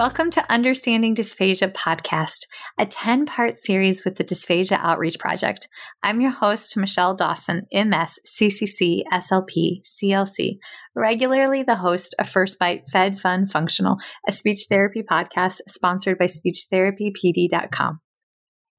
welcome to Understanding Dysphagia podcast, a 10 part series with the Dysphagia Outreach Project. I'm your host, Michelle Dawson, MS, CCC, SLP, CLC, regularly the host of First Bite Fed Fun Functional, a speech therapy podcast sponsored by SpeechTherapyPD.com.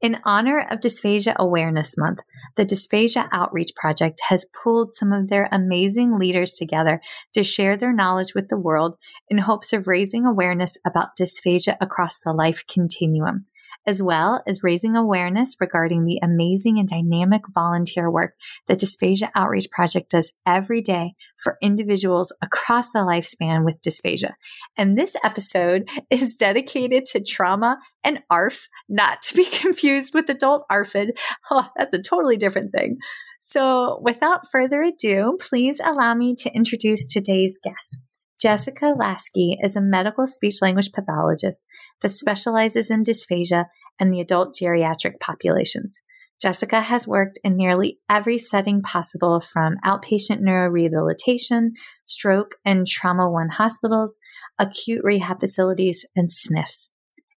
In honor of Dysphagia Awareness Month, the Dysphagia Outreach Project has pulled some of their amazing leaders together to share their knowledge with the world in hopes of raising awareness about dysphagia across the life continuum as well as raising awareness regarding the amazing and dynamic volunteer work that Dysphagia Outreach Project does every day for individuals across the lifespan with dysphagia. And this episode is dedicated to trauma and ARF, not to be confused with adult ARFID. Oh, that's a totally different thing. So, without further ado, please allow me to introduce today's guest. Jessica Lasky is a medical speech language pathologist that specializes in dysphagia and the adult geriatric populations. Jessica has worked in nearly every setting possible from outpatient neurorehabilitation, stroke and trauma one hospitals, acute rehab facilities, and SNFs.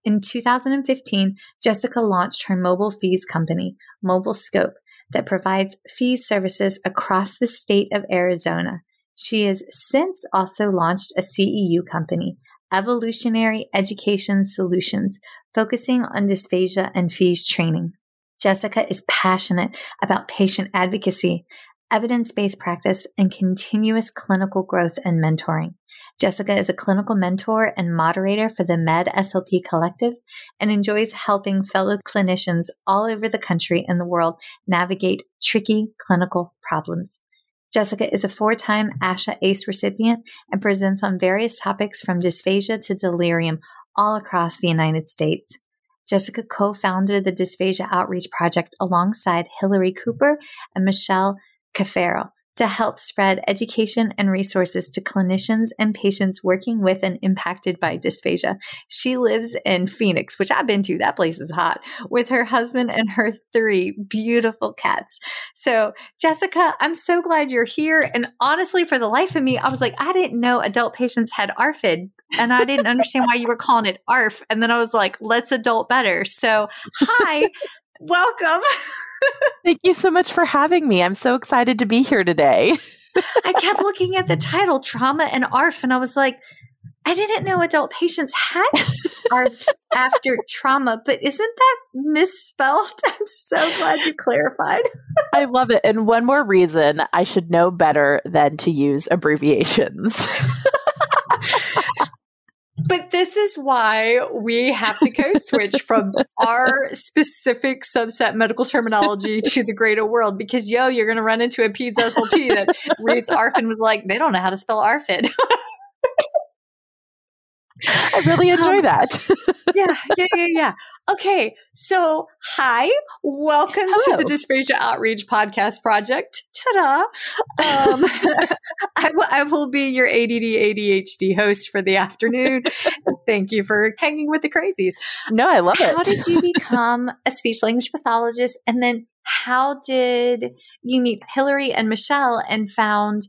In 2015, Jessica launched her mobile FEES company, Mobile Scope, that provides FEES services across the state of Arizona she has since also launched a CEU company, Evolutionary Education Solutions, focusing on dysphagia and FEES training. Jessica is passionate about patient advocacy, evidence based practice, and continuous clinical growth and mentoring. Jessica is a clinical mentor and moderator for the Med SLP Collective and enjoys helping fellow clinicians all over the country and the world navigate tricky clinical problems. Jessica is a four time ASHA ACE recipient and presents on various topics from dysphagia to delirium all across the United States. Jessica co founded the Dysphagia Outreach Project alongside Hillary Cooper and Michelle Cafaro to help spread education and resources to clinicians and patients working with and impacted by dysphagia. She lives in Phoenix, which I've been to. That place is hot, with her husband and her three beautiful cats. So, Jessica, I'm so glad you're here. And honestly, for the life of me, I was like, I didn't know adult patients had ARFID and I didn't understand why you were calling it ARF. And then I was like, let's adult better. So, hi, welcome. Thank you so much for having me. I'm so excited to be here today. I kept looking at the title, Trauma and ARF, and I was like, I didn't know adult patients had ARF after trauma, but isn't that misspelled? I'm so glad you clarified. I love it. And one more reason I should know better than to use abbreviations. But this is why we have to code switch from our specific subset medical terminology to the greater world because, yo, you're going to run into a PEDS SLP that reads ARF and was like, they don't know how to spell ARFID. I really enjoy um, that. yeah, yeah, yeah, yeah. Okay, so hi, welcome Hello. to the Dysphagia Outreach Podcast Project. Ta-da! Um, I, w- I will be your ADD ADHD host for the afternoon. Thank you for hanging with the crazies. No, I love it. How did you become a speech language pathologist, and then how did you meet Hillary and Michelle and found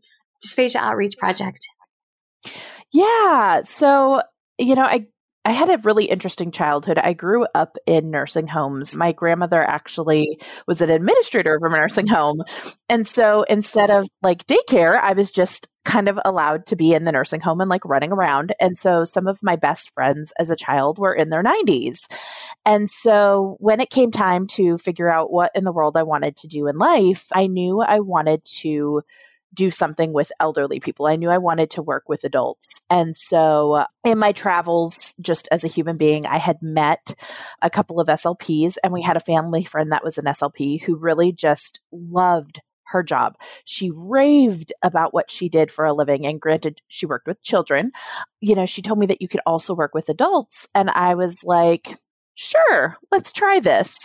Dysphagia Outreach Project? Yeah. So you know, I I had a really interesting childhood. I grew up in nursing homes. My grandmother actually was an administrator of a nursing home. And so instead of like daycare, I was just kind of allowed to be in the nursing home and like running around. And so some of my best friends as a child were in their 90s. And so when it came time to figure out what in the world I wanted to do in life, I knew I wanted to do something with elderly people. I knew I wanted to work with adults. And so uh, in my travels, just as a human being, I had met a couple of SLPs and we had a family friend that was an SLP who really just loved her job. She raved about what she did for a living. And granted, she worked with children. You know, she told me that you could also work with adults. And I was like, sure, let's try this.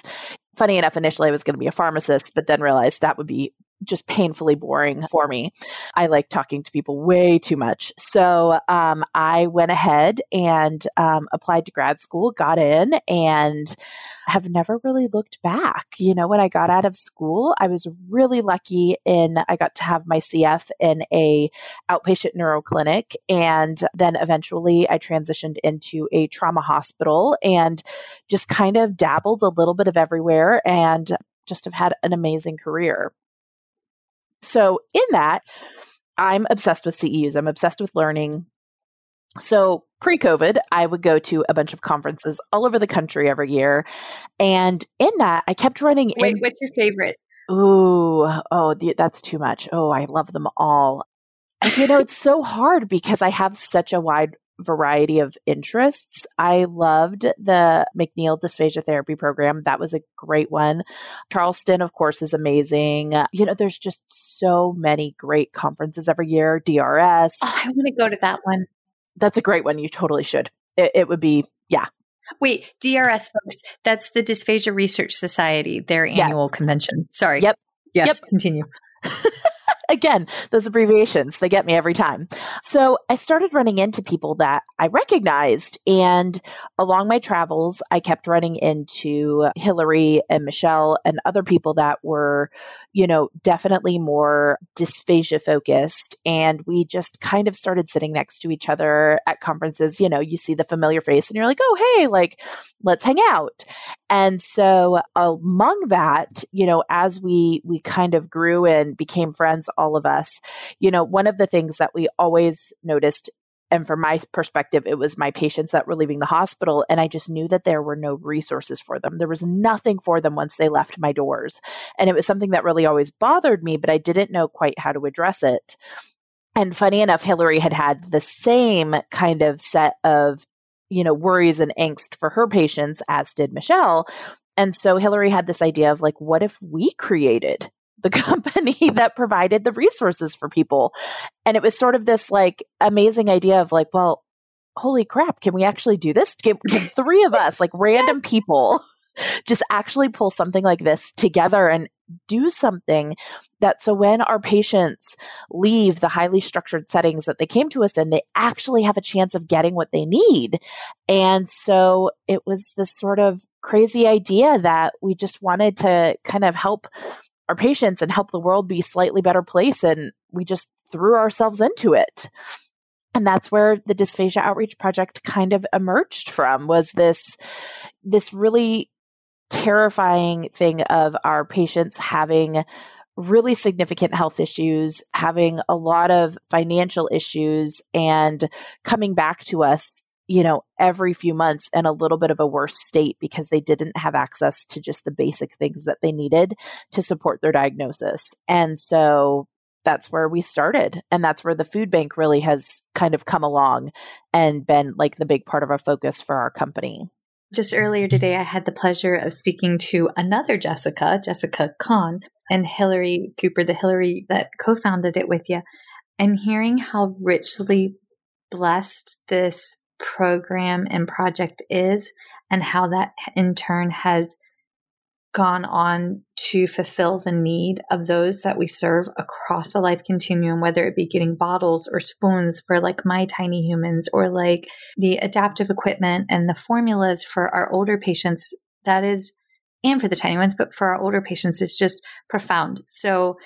Funny enough, initially I was going to be a pharmacist, but then realized that would be just painfully boring for me. I like talking to people way too much. So um, I went ahead and um, applied to grad school, got in, and have never really looked back. You know, when I got out of school, I was really lucky in I got to have my CF in a outpatient neuro clinic, and then eventually I transitioned into a trauma hospital and just kind of dabbled a little bit of everywhere and just have had an amazing career. So, in that, I'm obsessed with CEUs. I'm obsessed with learning. So, pre COVID, I would go to a bunch of conferences all over the country every year. And in that, I kept running. Wait, in- what's your favorite? Ooh, oh, that's too much. Oh, I love them all. you know, it's so hard because I have such a wide variety of interests. I loved the McNeill dysphagia therapy program. That was a great one. Charleston, of course, is amazing. You know, there's just so many great conferences every year. DRS. Oh, I want to go to that one. That's a great one. You totally should. It, it would be, yeah, Wait, DRS folks, that's the Dysphagia Research Society, their annual yes. convention. Sorry. Yep. Yes, yep. continue. again, those abbreviations, they get me every time. So I started running into people that I recognized. And along my travels, I kept running into Hillary and Michelle and other people that were, you know, definitely more dysphagia focused. And we just kind of started sitting next to each other at conferences. You know, you see the familiar face and you're like, oh, hey, like, let's hang out. And so among that, you know, as we we kind of grew and became friends all of us, you know, one of the things that we always noticed and from my perspective, it was my patients that were leaving the hospital. And I just knew that there were no resources for them. There was nothing for them once they left my doors. And it was something that really always bothered me, but I didn't know quite how to address it. And funny enough, Hillary had had the same kind of set of, you know, worries and angst for her patients, as did Michelle. And so Hillary had this idea of like, what if we created the company that provided the resources for people. And it was sort of this like amazing idea of like, well, holy crap, can we actually do this? Can, can three of us, like random people, just actually pull something like this together and do something that so when our patients leave the highly structured settings that they came to us in, they actually have a chance of getting what they need. And so it was this sort of crazy idea that we just wanted to kind of help our patients and help the world be slightly better place. And we just threw ourselves into it. And that's where the dysphagia outreach project kind of emerged from was this, this really terrifying thing of our patients having really significant health issues, having a lot of financial issues, and coming back to us you know, every few months in a little bit of a worse state because they didn't have access to just the basic things that they needed to support their diagnosis. And so that's where we started. And that's where the food bank really has kind of come along and been like the big part of our focus for our company. Just earlier today, I had the pleasure of speaking to another Jessica, Jessica Kahn, and Hillary Cooper, the Hillary that co founded it with you, and hearing how richly blessed this program and project is and how that in turn has gone on to fulfill the need of those that we serve across the life continuum, whether it be getting bottles or spoons for like my tiny humans or like the adaptive equipment and the formulas for our older patients. That is, and for the tiny ones, but for our older patients, is just profound. So,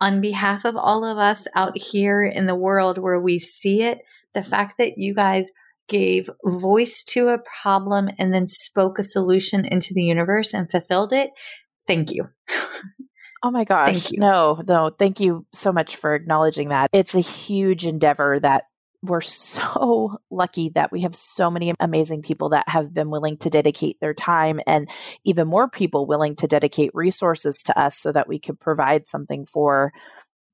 on behalf of all of us out here in the world where we see it, the fact that you guys gave voice to a problem and then spoke a solution into the universe and fulfilled it. Thank you. Oh my gosh. Thank you. No, no, thank you so much for acknowledging that. It's a huge endeavor that we're so lucky that we have so many amazing people that have been willing to dedicate their time and even more people willing to dedicate resources to us so that we could provide something for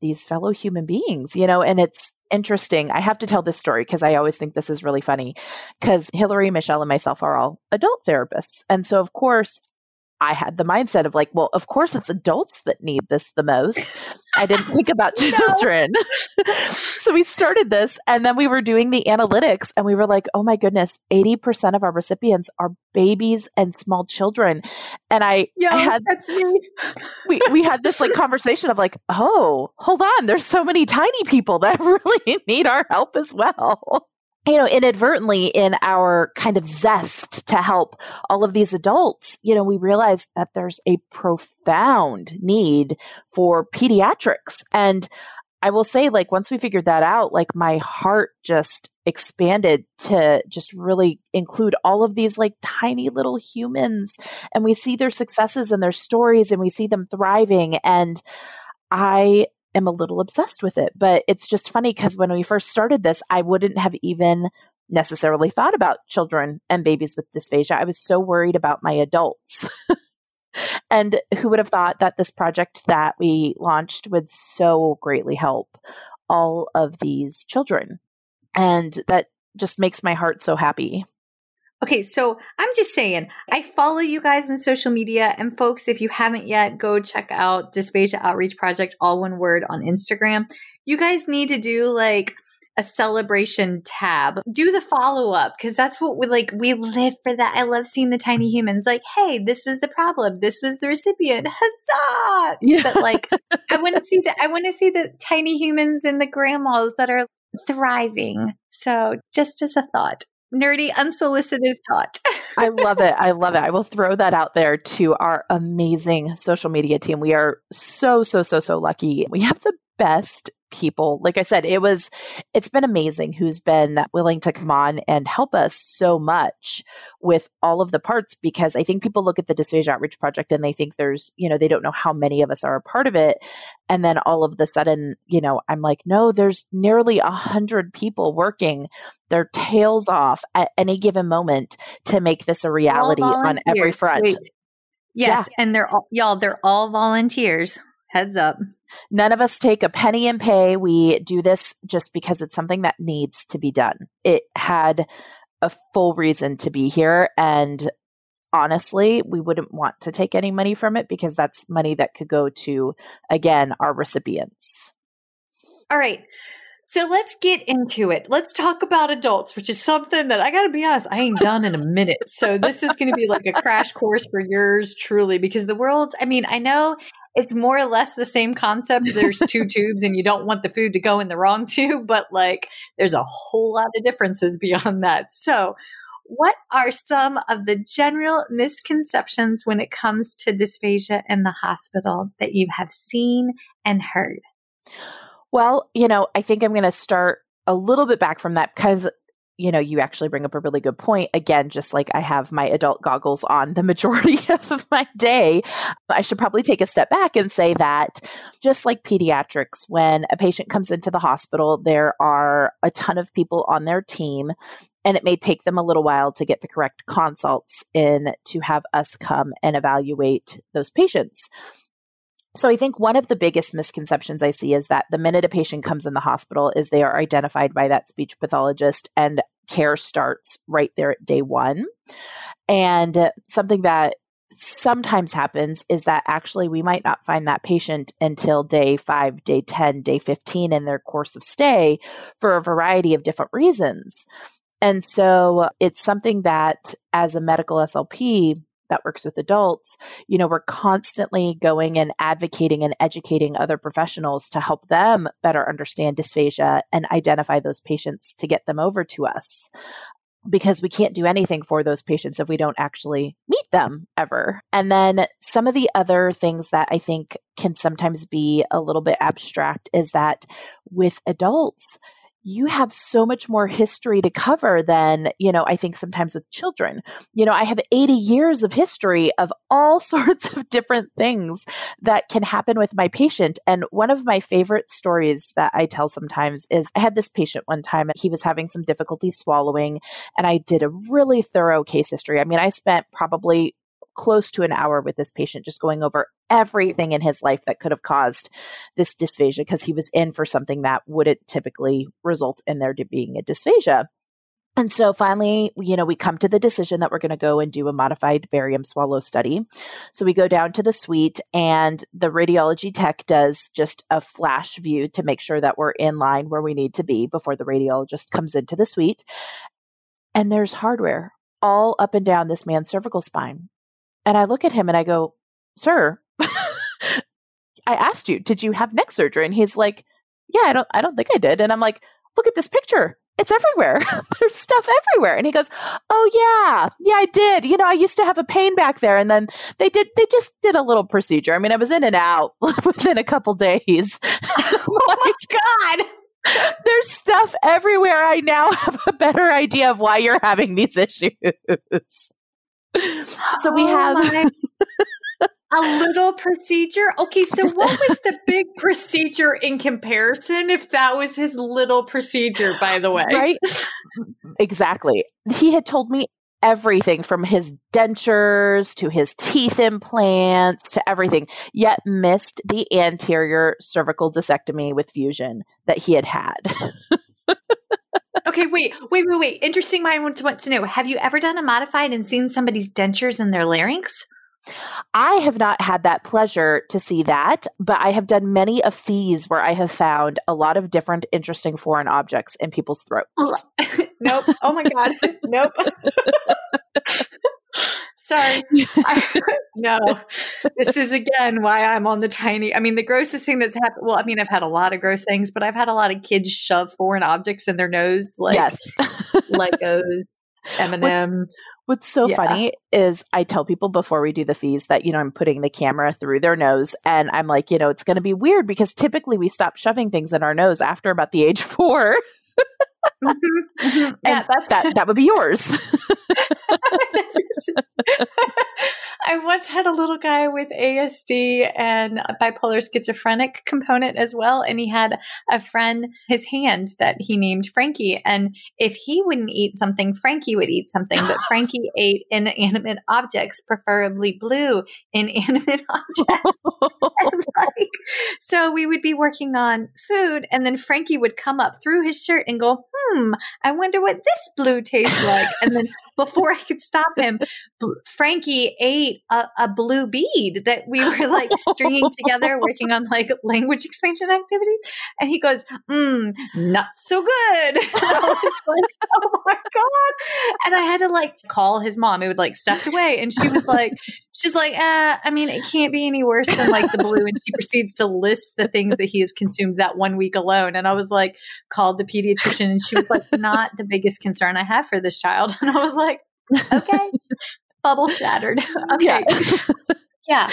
these fellow human beings, you know, and it's interesting. I have to tell this story because I always think this is really funny because Hillary, Michelle, and myself are all adult therapists. And so, of course, I had the mindset of like, well, of course, it's adults that need this the most. I didn't think about children. so we started this and then we were doing the analytics and we were like, oh my goodness, 80% of our recipients are babies and small children. And I, yeah, I had, that's me. we, we had this like conversation of like, oh, hold on, there's so many tiny people that really need our help as well you know, inadvertently in our kind of zest to help all of these adults, you know, we realized that there's a profound need for pediatrics. And I will say, like, once we figured that out, like, my heart just expanded to just really include all of these, like, tiny little humans. And we see their successes and their stories and we see them thriving. And I am a little obsessed with it. But it's just funny because when we first started this, I wouldn't have even necessarily thought about children and babies with dysphagia. I was so worried about my adults. and who would have thought that this project that we launched would so greatly help all of these children? And that just makes my heart so happy. Okay, so I'm just saying, I follow you guys on social media. And folks, if you haven't yet, go check out Dysphagia Outreach Project, all one word on Instagram. You guys need to do like a celebration tab. Do the follow up because that's what we like. We live for that. I love seeing the tiny humans like, hey, this was the problem. This was the recipient. Huzzah! Yeah. But like, I want to see that. I want to see the tiny humans and the grandmas that are thriving. So just as a thought nerdy, unsolicited thought. I love it. I love it. I will throw that out there to our amazing social media team. We are so, so, so, so lucky. We have the best people. Like I said, it was, it's been amazing who's been willing to come on and help us so much with all of the parts because I think people look at the Dysphagia Outreach Project and they think there's, you know, they don't know how many of us are a part of it. And then all of the sudden, you know, I'm like, no, there's nearly a hundred people working their tails off at any given moment to make this a reality on every front. Wait. Yes, yeah. and they're all, y'all, they're all volunteers. Heads up. None of us take a penny in pay. We do this just because it's something that needs to be done. It had a full reason to be here. And honestly, we wouldn't want to take any money from it because that's money that could go to, again, our recipients. All right. So let's get into it. Let's talk about adults, which is something that I got to be honest, I ain't done in a minute. So this is going to be like a crash course for yours truly because the world, I mean, I know it's more or less the same concept. There's two tubes and you don't want the food to go in the wrong tube, but like there's a whole lot of differences beyond that. So, what are some of the general misconceptions when it comes to dysphagia in the hospital that you have seen and heard? Well, you know, I think I'm going to start a little bit back from that because you know, you actually bring up a really good point. Again, just like I have my adult goggles on the majority of my day, I should probably take a step back and say that just like pediatrics, when a patient comes into the hospital, there are a ton of people on their team, and it may take them a little while to get the correct consults in to have us come and evaluate those patients. So I think one of the biggest misconceptions I see is that the minute a patient comes in the hospital is they are identified by that speech pathologist and care starts right there at day 1. And something that sometimes happens is that actually we might not find that patient until day 5, day 10, day 15 in their course of stay for a variety of different reasons. And so it's something that as a medical SLP that works with adults, you know, we're constantly going and advocating and educating other professionals to help them better understand dysphagia and identify those patients to get them over to us. Because we can't do anything for those patients if we don't actually meet them ever. And then some of the other things that I think can sometimes be a little bit abstract is that with adults, you have so much more history to cover than, you know, I think sometimes with children. You know, I have 80 years of history of all sorts of different things that can happen with my patient. And one of my favorite stories that I tell sometimes is I had this patient one time, he was having some difficulty swallowing, and I did a really thorough case history. I mean, I spent probably close to an hour with this patient, just going over everything in his life that could have caused this dysphagia because he was in for something that wouldn't typically result in there being a dysphagia. And so finally, you know, we come to the decision that we're going to go and do a modified barium swallow study. So we go down to the suite, and the radiology tech does just a flash view to make sure that we're in line where we need to be before the radiologist comes into the suite. And there's hardware all up and down this man's cervical spine. And I look at him and I go, Sir, I asked you, did you have neck surgery? And he's like, Yeah, I don't I don't think I did. And I'm like, look at this picture it's everywhere. There's stuff everywhere. And he goes, Oh yeah, yeah, I did. You know, I used to have a pain back there. And then they did, they just did a little procedure. I mean, I was in and out within a couple days. oh my God. There's stuff everywhere. I now have a better idea of why you're having these issues. So we oh have a little procedure. Okay, so Just, what was the big procedure in comparison if that was his little procedure, by the way? Right? exactly. He had told me everything from his dentures to his teeth implants to everything, yet missed the anterior cervical discectomy with fusion that he had had. okay, wait, wait, wait, wait. Interesting mind wants to know. Have you ever done a modified and seen somebody's dentures in their larynx? I have not had that pleasure to see that, but I have done many of FEES where I have found a lot of different interesting foreign objects in people's throats. nope. Oh my God. nope. Sorry. I, no, this is again why I'm on the tiny. I mean, the grossest thing that's happened. Well, I mean, I've had a lot of gross things, but I've had a lot of kids shove foreign objects in their nose, like yes. Legos, M and M's. What's so yeah. funny is I tell people before we do the FEES that you know I'm putting the camera through their nose, and I'm like, you know, it's going to be weird because typically we stop shoving things in our nose after about the age four. mm-hmm, mm-hmm. Yeah, that's that. That would be yours. I once had a little guy with ASD and bipolar schizophrenic component as well. And he had a friend, his hand that he named Frankie. And if he wouldn't eat something, Frankie would eat something. But Frankie ate inanimate objects, preferably blue inanimate objects. like, so we would be working on food, and then Frankie would come up through his shirt and go, hmm, I wonder what this blue tastes like. And then before I could stop him, Frankie ate a, a blue bead that we were like stringing together, working on like language expansion activities. And he goes, hmm, not so good. I was like, oh my God. And I had to like call his mom. It would like stuffed away. And she was like, she's like, uh, I mean, it can't be any worse than like the blue. And she proceeds to list the things that he has consumed that one week alone. And I was like, called the pediatrician and she was like, not the biggest concern I have for this child. And I was like, okay, bubble shattered. Okay. Yeah.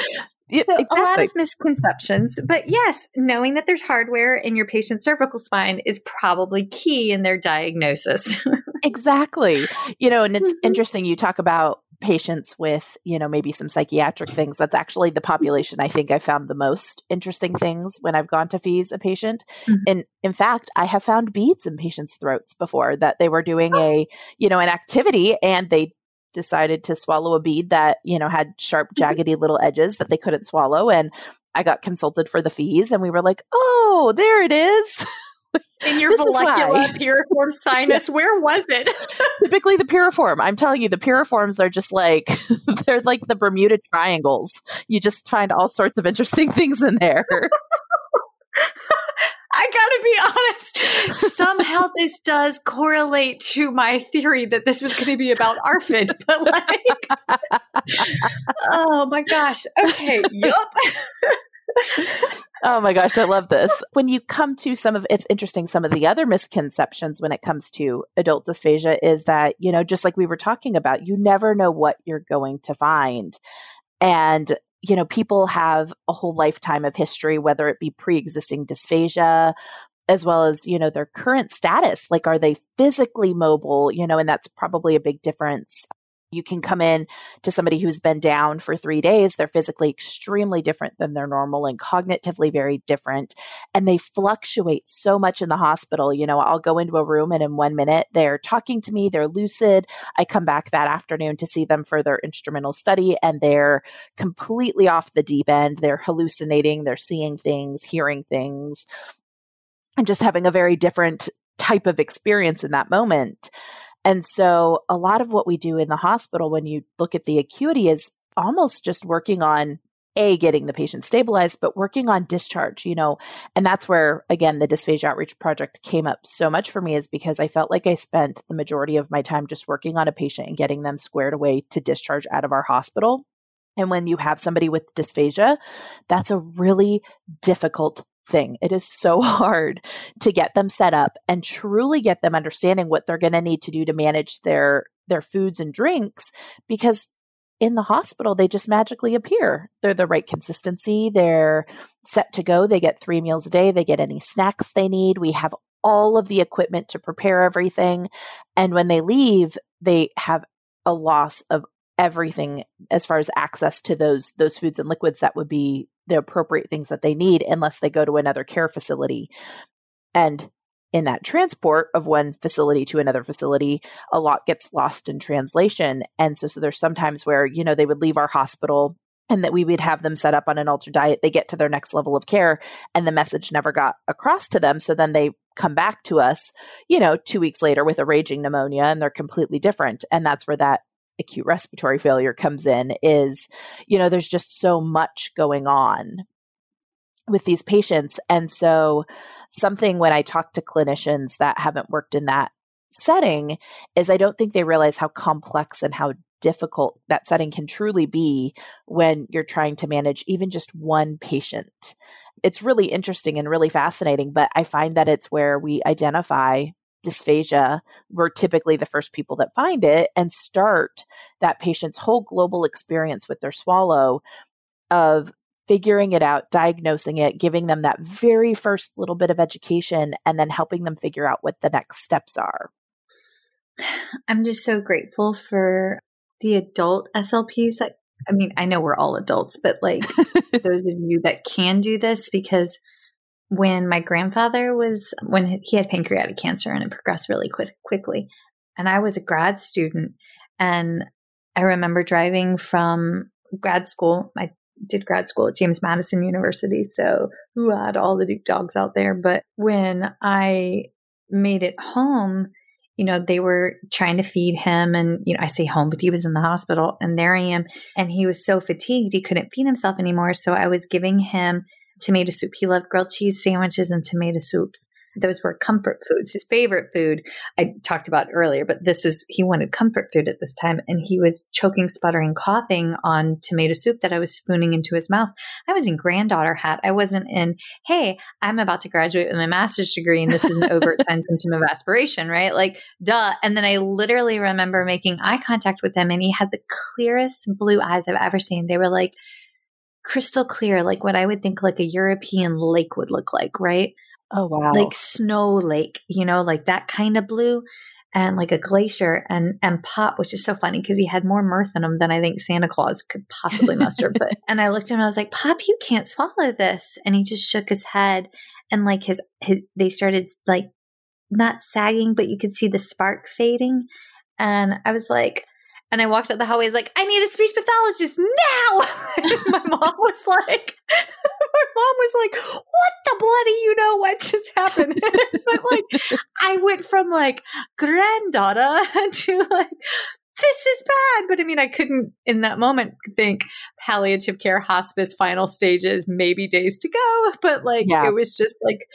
yeah. So exactly. A lot of misconceptions, but yes, knowing that there's hardware in your patient's cervical spine is probably key in their diagnosis. exactly. You know, and it's mm-hmm. interesting you talk about patients with, you know, maybe some psychiatric things. That's actually the population I think I found the most interesting things when I've gone to FEES a patient. Mm-hmm. And in fact, I have found beads in patients' throats before that they were doing a, you know, an activity and they decided to swallow a bead that, you know, had sharp, mm-hmm. jaggedy little edges that they couldn't swallow. And I got consulted for the FEES and we were like, oh, there it is. in your molecular piriform sinus. Where was it? Typically the piriform. I'm telling you, the piriforms are just like they're like the Bermuda triangles. You just find all sorts of interesting things in there. I gotta be honest. Somehow this does correlate to my theory that this was going to be about ARFID, but like, oh my gosh. Okay. Yup oh my gosh, I love this. When you come to some of it's interesting, some of the other misconceptions when it comes to adult dysphagia is that, you know, just like we were talking about, you never know what you're going to find. And you know, people have a whole lifetime of history, whether it be pre existing dysphagia, as well as, you know, their current status. Like, are they physically mobile? You know, and that's probably a big difference you can come in to somebody who's been down for three days. They're physically extremely different than their normal and cognitively very different. And they fluctuate so much in the hospital. You know, I'll go into a room and in one minute they're talking to me, they're lucid. I come back that afternoon to see them for their instrumental study and they're completely off the deep end. They're hallucinating, they're seeing things, hearing things, and just having a very different type of experience in that moment. And so a lot of what we do in the hospital when you look at the acuity is almost just working on a getting the patient stabilized but working on discharge you know? And that's where again the dysphagia outreach project came up so much for me is because i felt like i spent the majority of my time just working on a patient and getting them squared away to discharge out of our hospital. And when you have somebody with dysphagia that's a really difficult thing it is so hard to get them set up and truly get them understanding what they're going to need to do to manage their their foods and drinks because in the hospital, they just magically appear. They're the right consistency. They're set to go. They get three meals a day. They get any snacks they need. We have all of the equipment to prepare everything. And when they leave, they have a loss of everything as far as access to those those foods and liquids that would be the appropriate things that they need unless they go to another care facility. And in that transport of one facility to another facility, a lot gets lost in translation. And so, so there's sometimes where, you know, they would leave our hospital and that we would have them set up on an altered diet. They get to their next level of care and the message never got across to them. So then they come back to us, you know, two weeks later with a raging pneumonia and they're completely different. And that's where that acute respiratory failure comes in is, you know, there's just so much going on with these patients. And so, something when I talk to clinicians that haven't worked in that setting is I don't think they realize how complex and how difficult that setting can truly be when you're trying to manage even just one patient. It's really interesting and really fascinating, but I find that it's where we identify dysphagia, we're typically the first people that find it and start that patient's whole global experience with their swallow of figuring it out, diagnosing it, giving them that very first little bit of education, and then helping them figure out what the next steps are. I'm just so grateful for the adult SLPs that, I mean, I know we're all adults, but like those of you that can do this because when my grandfather was, when he had pancreatic cancer and it progressed really quick, quickly, and I was a grad student, and I remember driving from grad school. i did grad school at James Madison University. So, who had all the Duke dogs out there. But when I made it home, you know, they were trying to feed him. And, you know, I say home, but he was in the hospital. And there I am. And he was so fatigued, he couldn't feed himself anymore. So I was giving him tomato soup. He loved grilled cheese sandwiches and tomato soups those were comfort foods. His favorite food I talked about earlier, but this was he wanted comfort food at this time, and he was choking, sputtering, coughing on tomato soup that I was spooning into his mouth. I was in granddaughter hat. I wasn't in. Hey, I'm about to graduate with my master's degree, and this is an overt sign symptom of aspiration, right? Like, duh. And then I literally remember making eye contact with him, and he had the clearest blue eyes I've ever seen. They were like crystal clear, like what I would think like a European lake would look like, right? Oh wow. Like snow lake, you know, like that kind of blue and like a glacier and and Pop, which is so funny because he had more mirth in him than I think Santa Claus could possibly muster. but and I looked at him and I was like, Pop, you can't swallow this. And he just shook his head and like his, his they started like not sagging, but you could see the spark fading. And I was like, and I walked out the hallway. I was like, I need a speech pathologist now. my mom was like, my mom was like, what the bloody you know what just happened? but like, I went from like granddaughter to like, this is bad. But I mean, I couldn't in that moment think palliative care, hospice, final stages, maybe days to go. But like, yeah. it was just like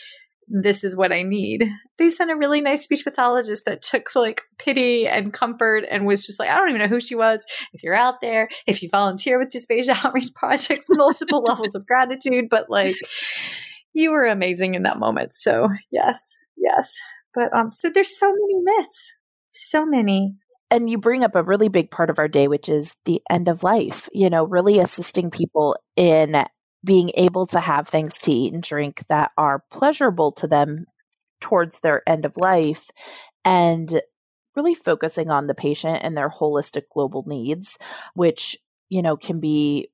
this is what I need. They sent a really nice speech pathologist that took like pity and comfort and was just like, I don't even know who she was. If you're out there, if you volunteer with dysphagia outreach projects, multiple levels of gratitude, but like you were amazing in that moment. So yes, yes. But um, so there's so many myths, so many. And you bring up a really big part of our day, which is the end of life, you know, really assisting people in being able to have things to eat and drink that are pleasurable to them towards their end of life and really focusing on the patient and their holistic global needs which you know can be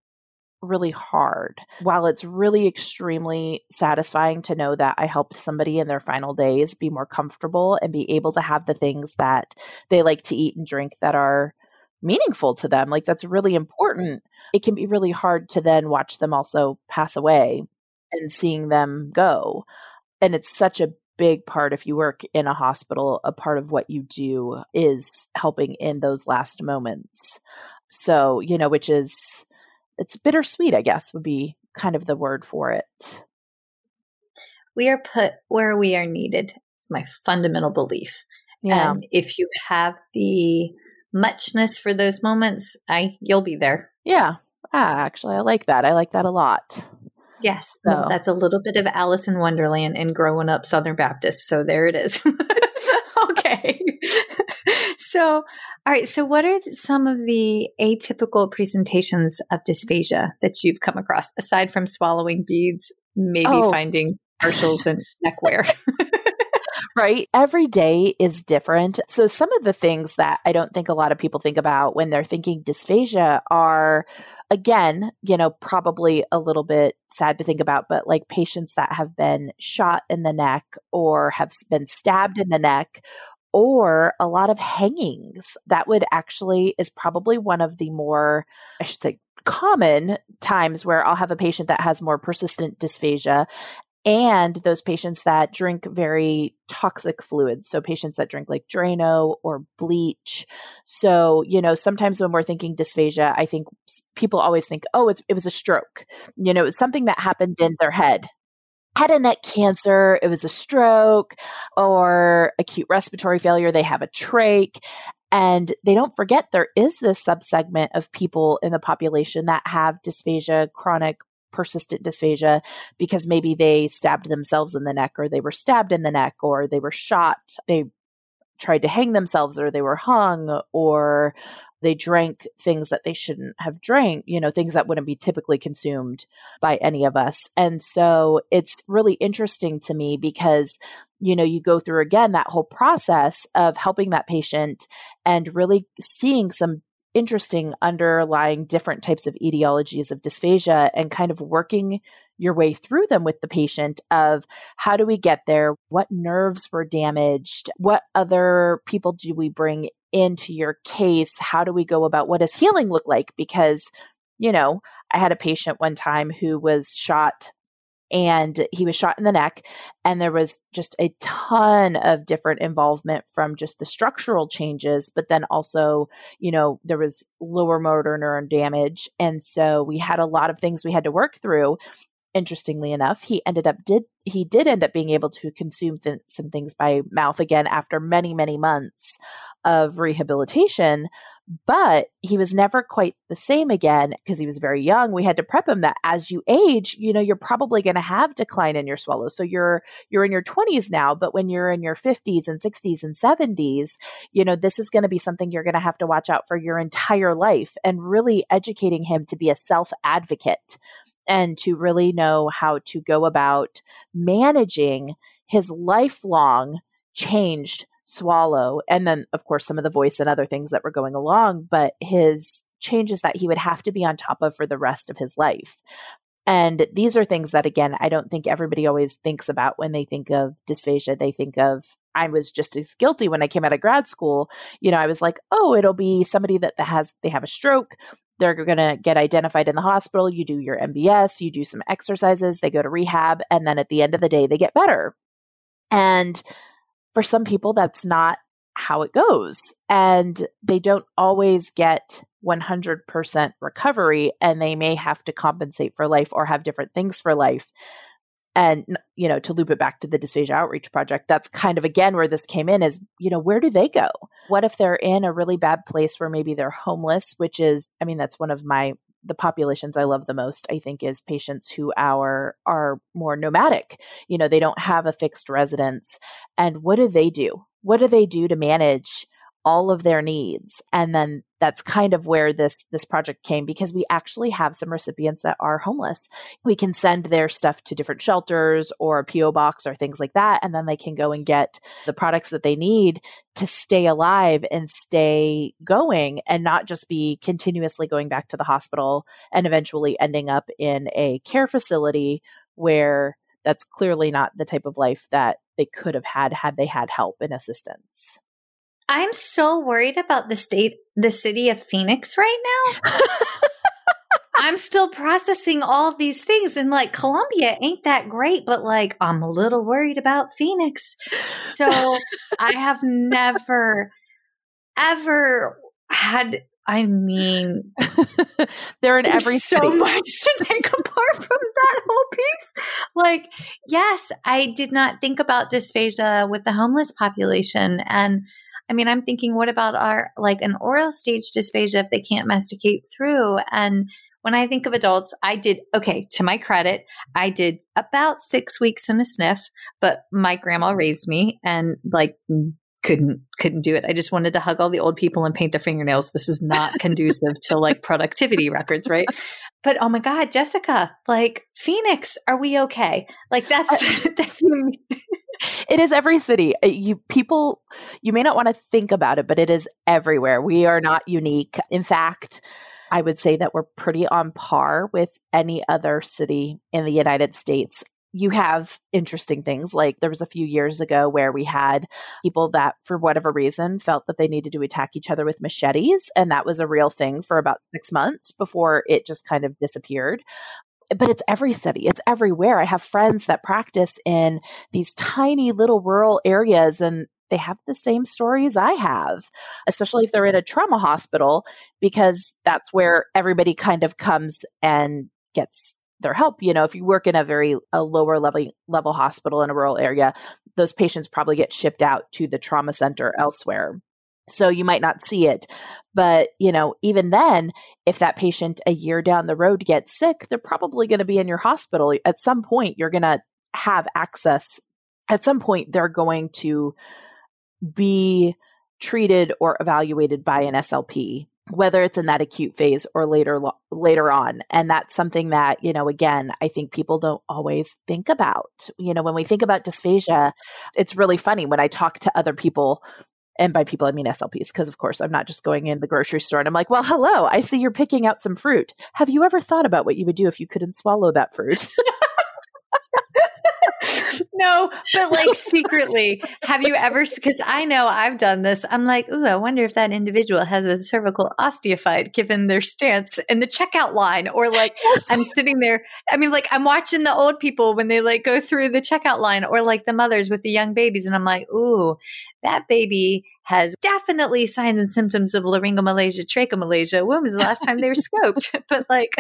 really hard. While it's really extremely satisfying to know that i helped somebody in their final days be more comfortable and be able to have the things that they like to eat and drink that are meaningful to them. Like that's really important. It can be really hard to then watch them also pass away and seeing them go. And it's such a big part if you work in a hospital a part of what you do is helping in those last moments so you know which is it's bittersweet i guess would be kind of the word for it we are put where we are needed it's my fundamental belief yeah. and if you have the muchness for those moments i you'll be there yeah ah, actually i like that i like that a lot Yes, so. that's a little bit of Alice in Wonderland and growing up Southern Baptist. So there it is. okay. so, all right. So, what are some of the atypical presentations of dysphagia that you've come across aside from swallowing beads, maybe oh. finding partials and neckwear? right? Every day is different. So, some of the things that I don't think a lot of people think about when they're thinking dysphagia are again, you know, probably a little bit sad to think about, but like patients that have been shot in the neck or have been stabbed in the neck or a lot of hangings. That would actually is probably one of the more, I should say, common times where I'll have a patient that has more persistent dysphagia and those patients that drink very toxic fluids. So, patients that drink like Drano or bleach. So, you know, sometimes when we're thinking dysphagia, I think people always think, oh, it was a stroke. You know, it was something that happened in their head. Head and neck cancer, it was a stroke or acute respiratory failure, they have a trach. And they don't forget there is this subsegment of people in the population that have dysphagia, chronic persistent dysphagia because maybe they stabbed themselves in the neck or they were stabbed in the neck or they were shot. They tried to hang themselves or they were hung or they drank things that they shouldn't have drank, you know, things that wouldn't be typically consumed by any of us. And so it's really interesting to me because, you know, you go through again that whole process of helping that patient and really seeing some interesting underlying different types of etiologies of dysphagia and kind of working your way through them with the patient of how do we get there? What nerves were damaged? What other people do we bring into your case? How do we go about what does healing look like? Because you know i had a patient one time who was shot and he was shot in the neck and there was just a ton of different involvement from just the structural changes but then also you know there was lower motor neuron damage and so we had a lot of things we had to work through. Interestingly enough he ended up did he did end up being able to consume th- some things by mouth again after many many months of rehabilitation but he was never quite the same again because he was very young. We had to prep him that as you age you know you're probably going to have decline in your swallows. So you're you're in your 20s now but when you're in your 50s and 60s and 70s you know this is going to be something you're going to have to watch out for your entire life and really educating him to be a self advocate and to really know how to go about managing his lifelong changed swallow. And then, of course, some of the voice and other things that were going along, but his changes that he would have to be on top of for the rest of his life. And these are things that, again, I don't think everybody always thinks about when they think of dysphagia. They think of, I was just as guilty when I came out of grad school. You know, I was like, oh, it'll be somebody that has, they have a stroke. They're going to get identified in the hospital. You do your MBS, you do some exercises, they go to rehab. And then at the end of the day, they get better. And for some people, that's not how it goes. And they don't always get 100% recovery and they may have to compensate for life or have different things for life. And, you know, to loop it back to the dysphagia outreach project, that's kind of again where this came in is, you know, where do they go? What if they're in a really bad place where maybe they're homeless, which is, I mean, that's one of my the populations I love the most, I think, is patients who are are more nomadic. You know, they don't have a fixed residence. And what do they do? What do they do to manage all of their needs? And then that's kind of where this this project came because we actually have some recipients that are homeless. We can send their stuff to different shelters or a po box or things like that and then they can go and get the products that they need to stay alive and stay going and not just be continuously going back to the hospital and eventually ending up in a care facility where that's clearly not the type of life that they could have had had they had help and assistance I'm so worried about the state, the city of Phoenix right now. I'm still processing all of these things. And like Columbia ain't that great, but like I'm a little worried about Phoenix. So I have never, ever had I mean, they're in every so city. much to take apart from that whole piece. Like, yes, I did not think about dysphagia with the homeless population, and I mean, I'm thinking, what about our like an oral stage dysphagia if they can't masticate through? And when I think of adults, I did okay. To my credit, I did about six weeks in a SNF, but my grandma raised me, and like couldn't couldn't do it. I just wanted to hug all the old people and paint their fingernails. This is not conducive to like productivity records, right? But oh my god, Jessica, like Phoenix, are we okay? Like that's that's it is every city. Uh, you people you may not want to think about it, but it is everywhere. We are not unique. In fact, I would say that we're pretty on par with any other city in the United States you have interesting things like there was a few years ago where we had people that for whatever reason felt that they needed to attack each other with machetes and that was a real thing for about 6 months before it just kind of disappeared. But it's every city it's everywhere. I have friends that practice in these tiny little rural areas and they have the same stories I have, especially if they're in a trauma hospital, because that's where everybody kind of comes and gets their help. You know, if you work in a very a lower level level hospital in a rural area, those patients probably get shipped out to the trauma center elsewhere. So you might not see it. But, you know, even then, if that patient a year down the road gets sick, they're probably going to be in your hospital. At some point, you're going to have access. At some point, they're going to be treated or evaluated by an SLP whether it's in that acute phase or later later on. And that's something that you know again i think people don't always think about. You know when we think about dysphagia it's really funny when i talk to other people and by people i mean slps because of course i'm not just going in the grocery store and i'm like well hello i see you're picking out some fruit. Have you ever thought about what you would do if you couldn't swallow that fruit no, but like secretly, have you ever? Because I know I've done this. I'm like, ooh, I wonder if that individual has a cervical osteophyte given their stance in the checkout line, or like yes. I'm sitting there. I mean, like I'm watching the old people when they like go through the checkout line, or like the mothers with the young babies, and I'm like, ooh, that baby has definitely signs and symptoms of laryngomalacia, tracheomalacia. When was the last time they were scoped? but like,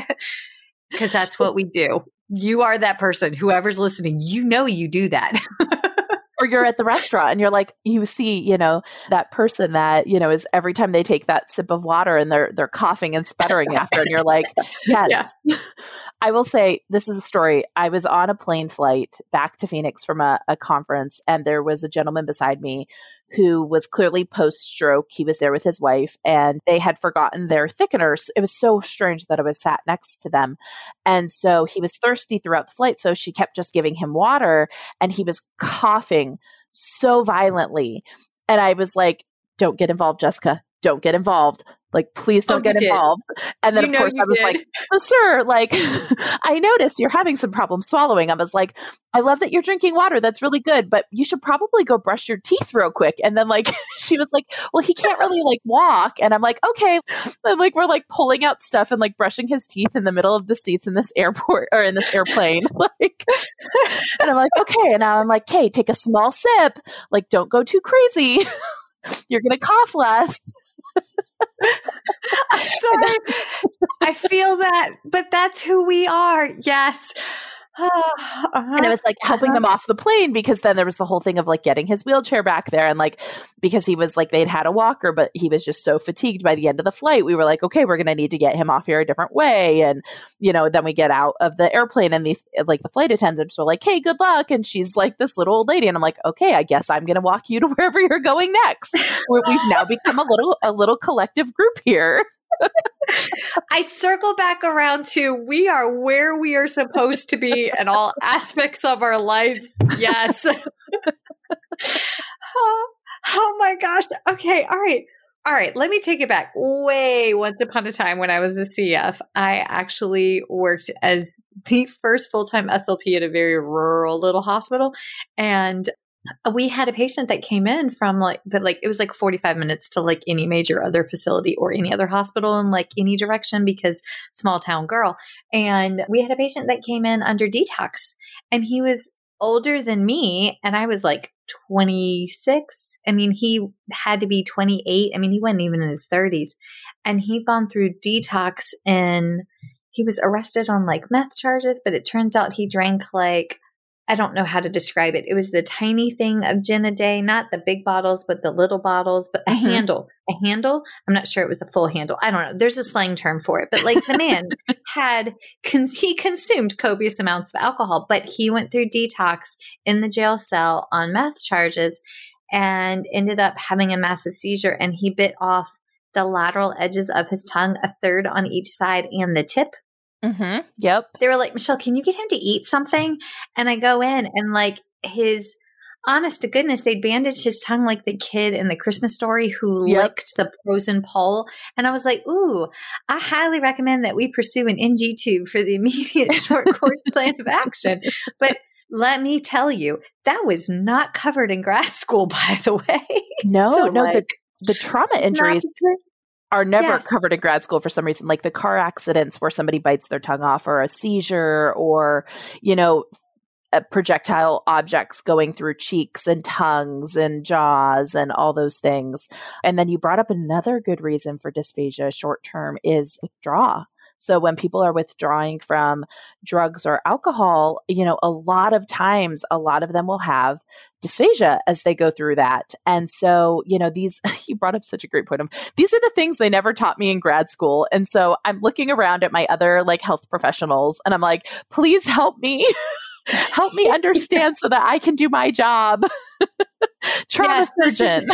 because that's what we do you are that person. Whoever's listening, you know you do that. or you're at the restaurant and you're like you see you know that person that you know is every time they take that sip of water and they're they're coughing and sputtering after and you're like yes yeah. i will say this is a story i was on a plane flight back to phoenix from a, a conference and there was a gentleman beside me who was clearly post stroke. He was there with his wife and they had forgotten their thickeners. It was so strange that I was sat next to them. And so he was thirsty throughout the flight. So she kept just giving him water and he was coughing so violently. And I was like, don't get involved, Jessica. Don't get involved. Like, please oh, don't oh, get involved. And then, you of course, I was did. like, so, sir, like, I noticed you're having some problems swallowing. I was like, I love that you're drinking water. That's really good, but you should probably go brush your teeth real quick. And then, like, she was like, well, he can't really, like, walk. And I'm like, okay. And, like, we're, like, pulling out stuff and, like, brushing his teeth in the middle of the seats in this airport or in this airplane. like, and I'm like, okay. And now I'm like, okay, take a small sip. Like, don't go too crazy. you're going to cough less. I'm sorry. I feel that, but that's who we are. Yes. Uh-huh. and it was like helping them uh-huh. off the plane because then there was the whole thing of like getting his wheelchair back there and like because he was like they'd had a walker but he was just so fatigued by the end of the flight we were like okay we're going to need to get him off here a different way and you know then we get out of the airplane and the like the flight attendants were like hey good luck and she's like this little old lady and I'm like okay I guess I'm going to walk you to wherever you're going next we've now become a little a little collective group here I circle back around to we are where we are supposed to be in all aspects of our life. Yes. oh, oh my gosh. Okay. All right. All right, let me take it back. Way once upon a time when I was a CF, I actually worked as the first full time SLP at a very rural little hospital. And Uh, we had a patient that came in from like but like it was like 45 minutes to like any major other facility or any other hospital in like any direction because small town girl. And we had a patient that came in under detox and he was older than me and i was like 26 i mean he had to be 28 i mean he wasn't even in his 30s and he'd gone through detox and he was arrested on like meth charges but it turns out he drank like I don't know how to describe it. It was the tiny thing of gin a day, not the big bottles, but the little bottles, but a mm-hmm. handle, a handle. I'm not sure it was a full handle. I don't know. There's a slang term for it, but like the man had, he consumed copious amounts of alcohol, but he went through detox in the jail cell on meth charges and ended up having a massive seizure. And he bit off the lateral edges of his tongue, a third on each side and the tip Mm-hmm. Yep. They were like, Michelle, can you get him to eat something? And I go in and like his honest to goodness, they bandaged his tongue like the kid in the Christmas story who yep. licked the frozen pole. And I was like, ooh, I highly recommend that we pursue an NG tube for the immediate short course plan of action. But let me tell you, that was not covered in grad school, by the way. No, so no, like, the, the trauma injuries are never yes. covered in grad school for some reason, like the car accidents where somebody bites their tongue off or a seizure or, you know, uh, projectile objects going through cheeks and tongues and jaws and all those things. And then you brought up another good reason for dysphagia short term is withdraw. So when people are withdrawing from drugs or alcohol, you know, a lot of times, a lot of them will have dysphagia as they go through that. And so, you know, these, you brought up such a great point. Of, these are the things they never taught me in grad school. And so I'm looking around at my other like health professionals and I'm like, please help me. help me understand so that I can do my job. Trauma yes, surgeon.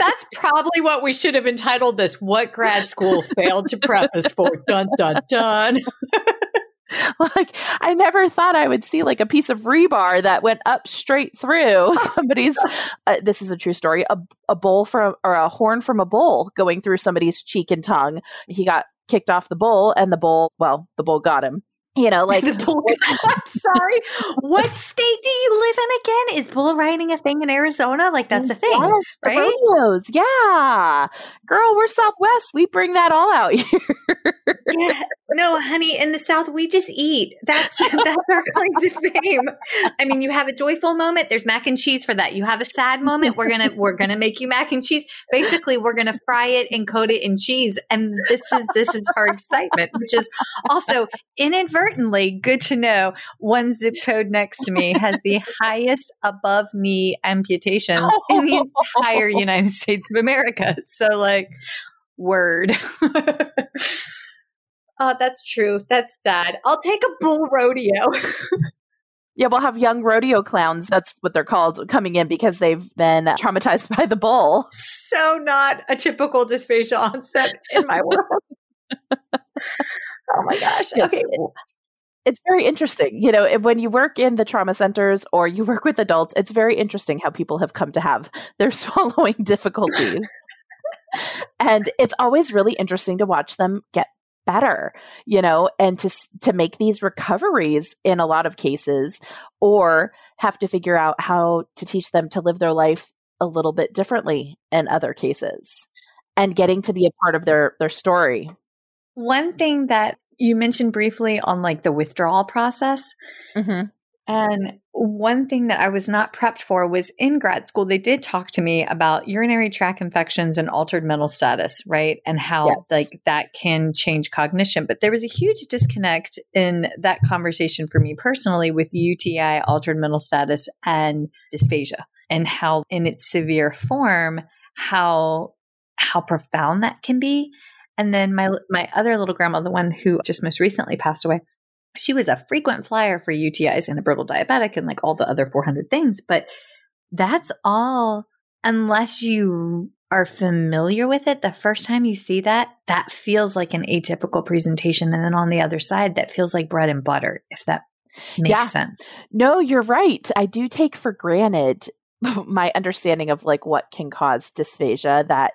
That's probably what we should have entitled this. What grad school failed to us for? Dun dun dun. like I never thought I would see like a piece of rebar that went up straight through somebody's. Uh, this is a true story. A, a bowl from or a horn from a bull going through somebody's cheek and tongue. He got kicked off the bull, and the bull. Well, the bull got him you know, like bull. sorry, what state do you live in again? Is bull riding a thing in Arizona? Like that's a thing, yes, right? rodeos, yeah. Girl, we're Southwest. We bring that all out here. yeah. No, honey, in the South we just eat. That's that's our claim to fame. I mean, you have a joyful moment. There's mac and cheese for that. You have a sad moment. We're gonna we're gonna make you mac and cheese. Basically, we're gonna fry it and coat it in cheese, and this is this is our excitement, which is also inadvertent inadvertently, good to know, one zip code next to me has the highest above knee amputations oh. in the entire United States of America. So, like, word. oh, that's true. That's sad. I'll take a bull rodeo. Yeah, we'll have young rodeo clowns. That's what they're called coming in because they've been traumatized by the bull. So, not a typical dysphagia onset in my world. Oh my gosh. Yes. Okay it's very interesting. You know, when you work in the trauma centers or you work with adults, it's very interesting how people have come to have their swallowing difficulties. and it's always really interesting to watch them get better, you know, and to to make these recoveries in a lot of cases or have to figure out how to teach them to live their life a little bit differently in other cases and getting to be a part of their their story. One thing that you mentioned briefly on like the withdrawal process. Mm-hmm. And one thing that I was not prepped for was in grad school, they did talk to me about urinary tract infections and altered mental status, right? And how yes. like that can change cognition. But there was a huge disconnect in that conversation for me personally with UTI, altered mental status, and dysphagia, and how in its severe form, how how profound that can be and then my my other little grandma, the one who just most recently passed away, she was a frequent flyer for UTIs and a brittle diabetic and like all the other 400 things. But that's all, unless you are familiar with it, the first time you see that, that feels like an atypical presentation. And then on the other side, that feels like bread and butter, if that makes yeah. sense. No, you're right. I do take for granted my understanding of like what can cause dysphagia that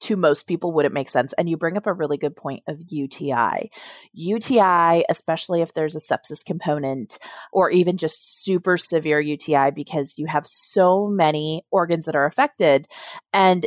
to most people wouldn't make sense. And you bring up a really good point of UTI. UTI, especially if there's a sepsis component or even just super severe UTI, because you have so many organs that are affected. And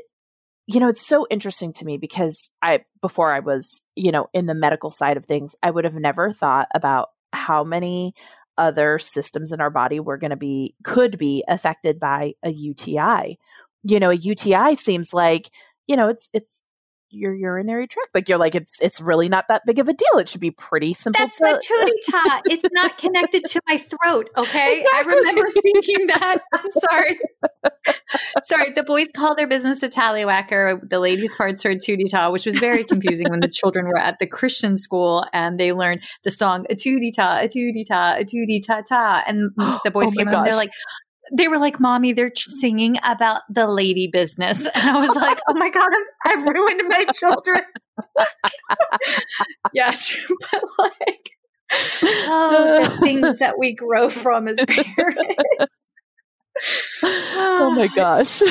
you know, it's so interesting to me because I, before I was, you know, in the medical side of things, I would have never thought about how many other systems in our body were going to be, could be affected by a UTI. You know, a UTI seems like, you know, it's, it's, your urinary tract. Like you're like, it's it's really not that big of a deal. It should be pretty simple. That's to- my tootie tot. It's not connected to my throat. Okay. Exactly. I remember thinking that. I'm sorry. sorry. The boys call their business a tallywhacker. The ladies' parts are a tootie tot, which was very confusing when the children were at the Christian school and they learned the song a tootie tot, a tootie tot, a tootie ta ta. And the boys oh came home, they're like, they were like, Mommy, they're singing about the lady business. And I was like, Oh my God, I've ruined my children. yes. But like, oh, the things that we grow from as parents. oh my gosh.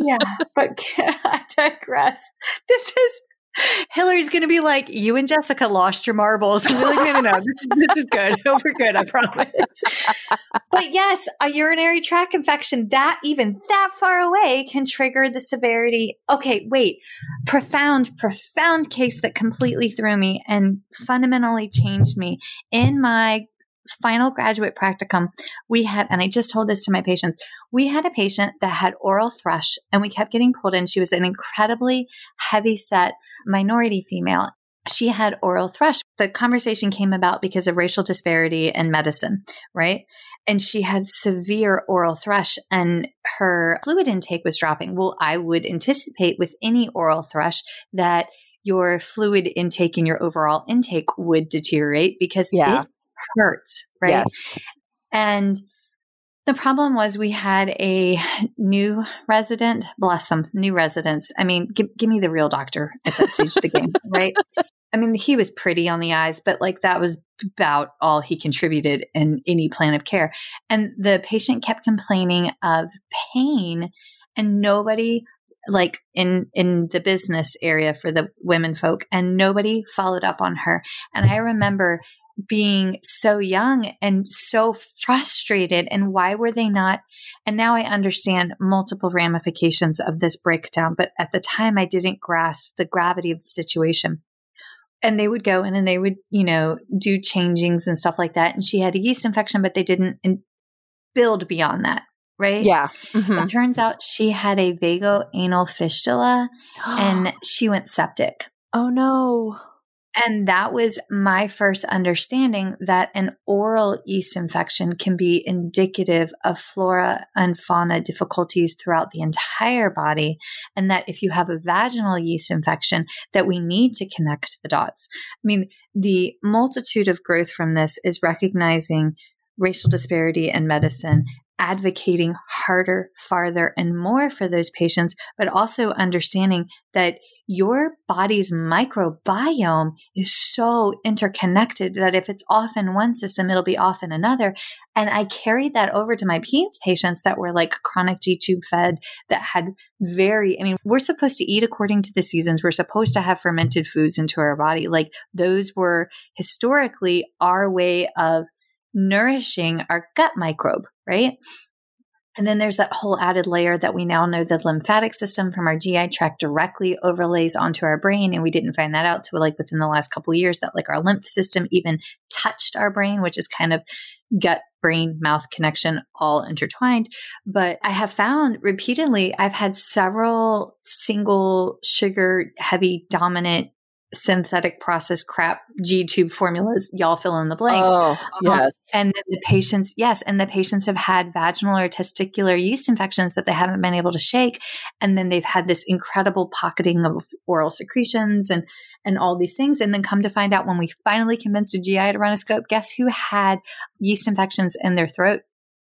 yeah. But I digress. This is Hillary's going to be like, you and Jessica lost your marbles. And like, no, no, no, this, this is good. We're good, I promise. but yes, a urinary tract infection that even that far away can trigger the severity. Okay, wait. Profound, profound case that completely threw me and fundamentally changed me. In my final graduate practicum, we had, and I just told this to my patients, we had a patient that had oral thrush and we kept getting pulled in. She was an incredibly heavy set minority female. She had oral thrush. The conversation came about because of racial disparity in medicine, right? And she had severe oral thrush and her fluid intake was dropping. Well, I would anticipate with any oral thrush that your fluid intake and your overall intake would deteriorate because yeah. it hurts, right? Yes. And the problem was we had a new resident, bless them, new residents. I mean, give, give me the real doctor at that stage of the game, right? I mean, he was pretty on the eyes, but like that was about all he contributed in any plan of care. And the patient kept complaining of pain, and nobody like in in the business area for the women folk and nobody followed up on her and i remember being so young and so frustrated and why were they not and now i understand multiple ramifications of this breakdown but at the time i didn't grasp the gravity of the situation. And they would go in and they would you know do changings and stuff like that and she had a yeast infection but they didn't build beyond that right? Yeah. Mm-hmm. it turns out she had a vagal anal fistula and she went septic. Oh no and that was my first understanding that an oral yeast infection can be indicative of flora and fauna difficulties throughout the entire body. And that if you have a vaginal yeast infection, that we need to connect the dots. I mean, the multitude of growth from this is recognizing racial disparity in medicine advocating harder, farther, and more for those patients, but also understanding that your body's microbiome is so interconnected that if it's off in one system, it'll be off in another. And I carried that over to my patients that were like chronic G tube fed that had very, I mean, we're supposed to eat according to the seasons. We're supposed to have fermented foods into our body. Like those were historically our way of nourishing our gut microbe, right? And then there's that whole added layer that we now know the lymphatic system from our GI tract directly overlays onto our brain. And we didn't find that out till like within the last couple years that like our lymph system even touched our brain, which is kind of gut brain mouth connection all intertwined. But I have found repeatedly, I've had several single sugar heavy dominant synthetic process crap G tube formulas. Y'all fill in the blanks. Oh, um, yes. and then the patients, yes, and the patients have had vaginal or testicular yeast infections that they haven't been able to shake, and then they've had this incredible pocketing of oral secretions and and all these things. And then come to find out when we finally convinced a GI to run a scope, guess who had yeast infections in their throat?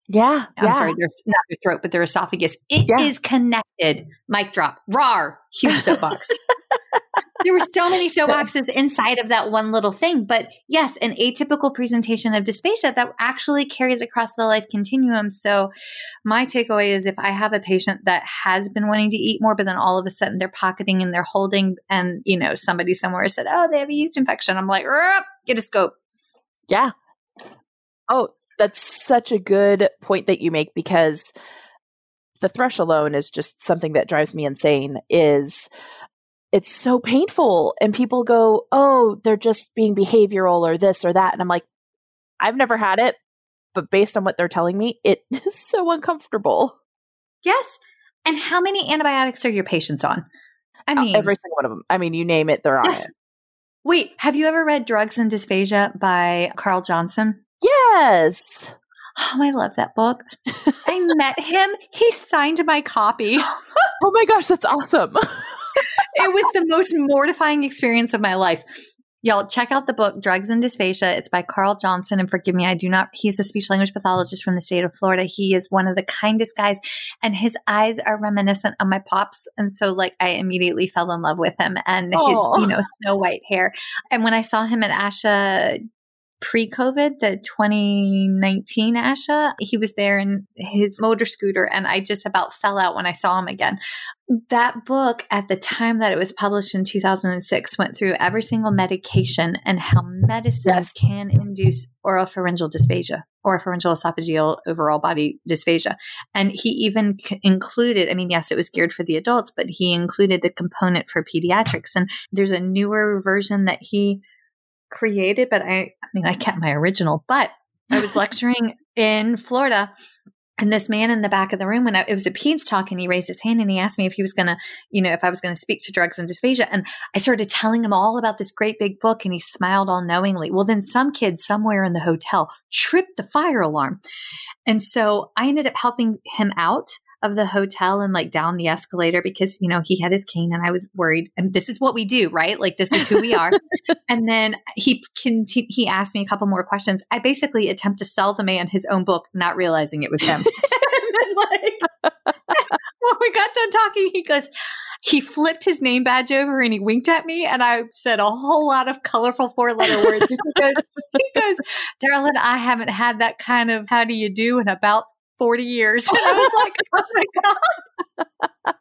Yeah. I'm yeah. sorry, their, not their throat, but their esophagus. It yeah. is connected. Mic drop. Rar. Huge soapbox. there were so many soapboxes inside of that one little thing. But yes, an atypical presentation of dysphagia that actually carries across the life continuum. So my takeaway is if I have a patient that has been wanting to eat more, but then all of a sudden they're pocketing and they're holding, and you know, somebody somewhere said, Oh, they have a yeast infection. I'm like, get a scope. Yeah. Oh, that's such a good point that you make because the thrush alone is just something that drives me insane is it's so painful. And people go oh they're just being behavioral or this or that. And i'm like i've never had it but based on what they're telling me it is so uncomfortable. Yes. And how many antibiotics are your patients on? I uh, mean every single one of them i mean you name it they're on yes. it. Wait have you ever read drugs and dysphagia by carl johnson? Yes Oh, I love that book. I met him. He signed my copy. oh my gosh, that's awesome. it was the most mortifying experience of my life. Y'all, check out the book Drugs and Dysphagia. It's by Carl Johnson. And forgive me, I do not, he's a speech language pathologist from the state of Florida. He is one of the kindest guys, and his eyes are reminiscent of my pops. And so, like, I immediately fell in love with him and Aww. his, you know, snow white hair. And when I saw him at ASHA pre COVID, the 2019 ASHA. He was there in his motor scooter, and I just about fell out when I saw him again. That book, at the time that it was published in 2006, went through every single medication and how medicines yes. can induce oropharyngeal dysphagia, oropharyngeal esophageal overall body dysphagia. And he even c- included, I mean, yes, it was geared for the adults, but he included a component for pediatrics. And there's a newer version that he created, but I, I mean, I kept my original. But I was lecturing in Florida, and this man in the back of the room, when I, it was a PEDS talk, and he raised his hand and he asked me if he was going to, you know, if I was going to speak to drugs and dysphagia. And I started telling him all about this great big book, and he smiled all knowingly. Well, then some kid somewhere in the hotel tripped the fire alarm. And so I ended up helping him out of the hotel and like down the escalator because you know he had his cane and I was worried and this is what we do right? Like this is who we are. And then he conti- he asked me a couple more questions. I basically attempt to sell the man his own book not realizing it was him. And then like when we got done talking he goes he flipped his name badge over and he winked at me and I said a whole lot of colorful four letter words. He goes he goes darling I haven't had that kind of how do you do in about 40 years. And I was like, oh my God.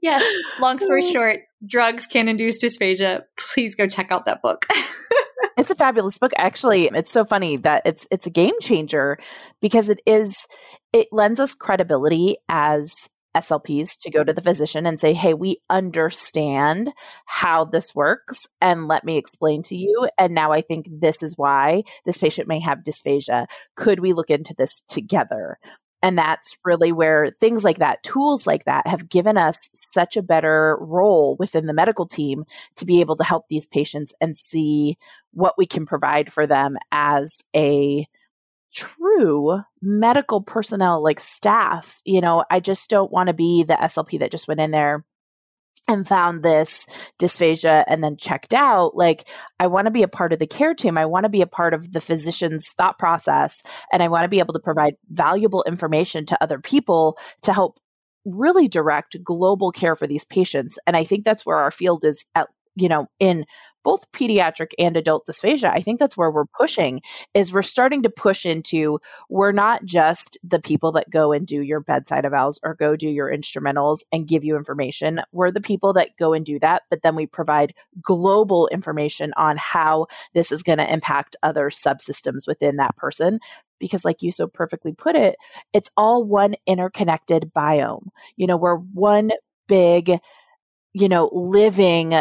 yes. Long story short, drugs can induce dysphagia. Please go check out that book. it's a fabulous book. Actually, it's so funny that it's it's a game changer because it is it lends us credibility as SLPs to go to the physician and say, Hey, we understand how this works and let me explain to you. And now I think this is why this patient may have dysphagia. Could we look into this together? And that's really where things like that, tools like that, have given us such a better role within the medical team to be able to help these patients and see what we can provide for them as a true medical personnel like staff you know i just don't want to be the slp that just went in there and found this dysphagia and then checked out. Like i want to be a part of the care team. I want to be a part of the physician's thought process and i want to be able to provide valuable information to other people to help really direct global care for these patients. And i think that's where our field is at you know in both pediatric and adult dysphagia i think that's where we're pushing is we're starting to push into we're not just the people that go and do your bedside evals or go do your instrumentals and give you information. We're the people that go and do that but then we provide global information on how this is going to impact other subsystems within that person. Because like you so perfectly put it it's all one interconnected biome. You know we're one big you know living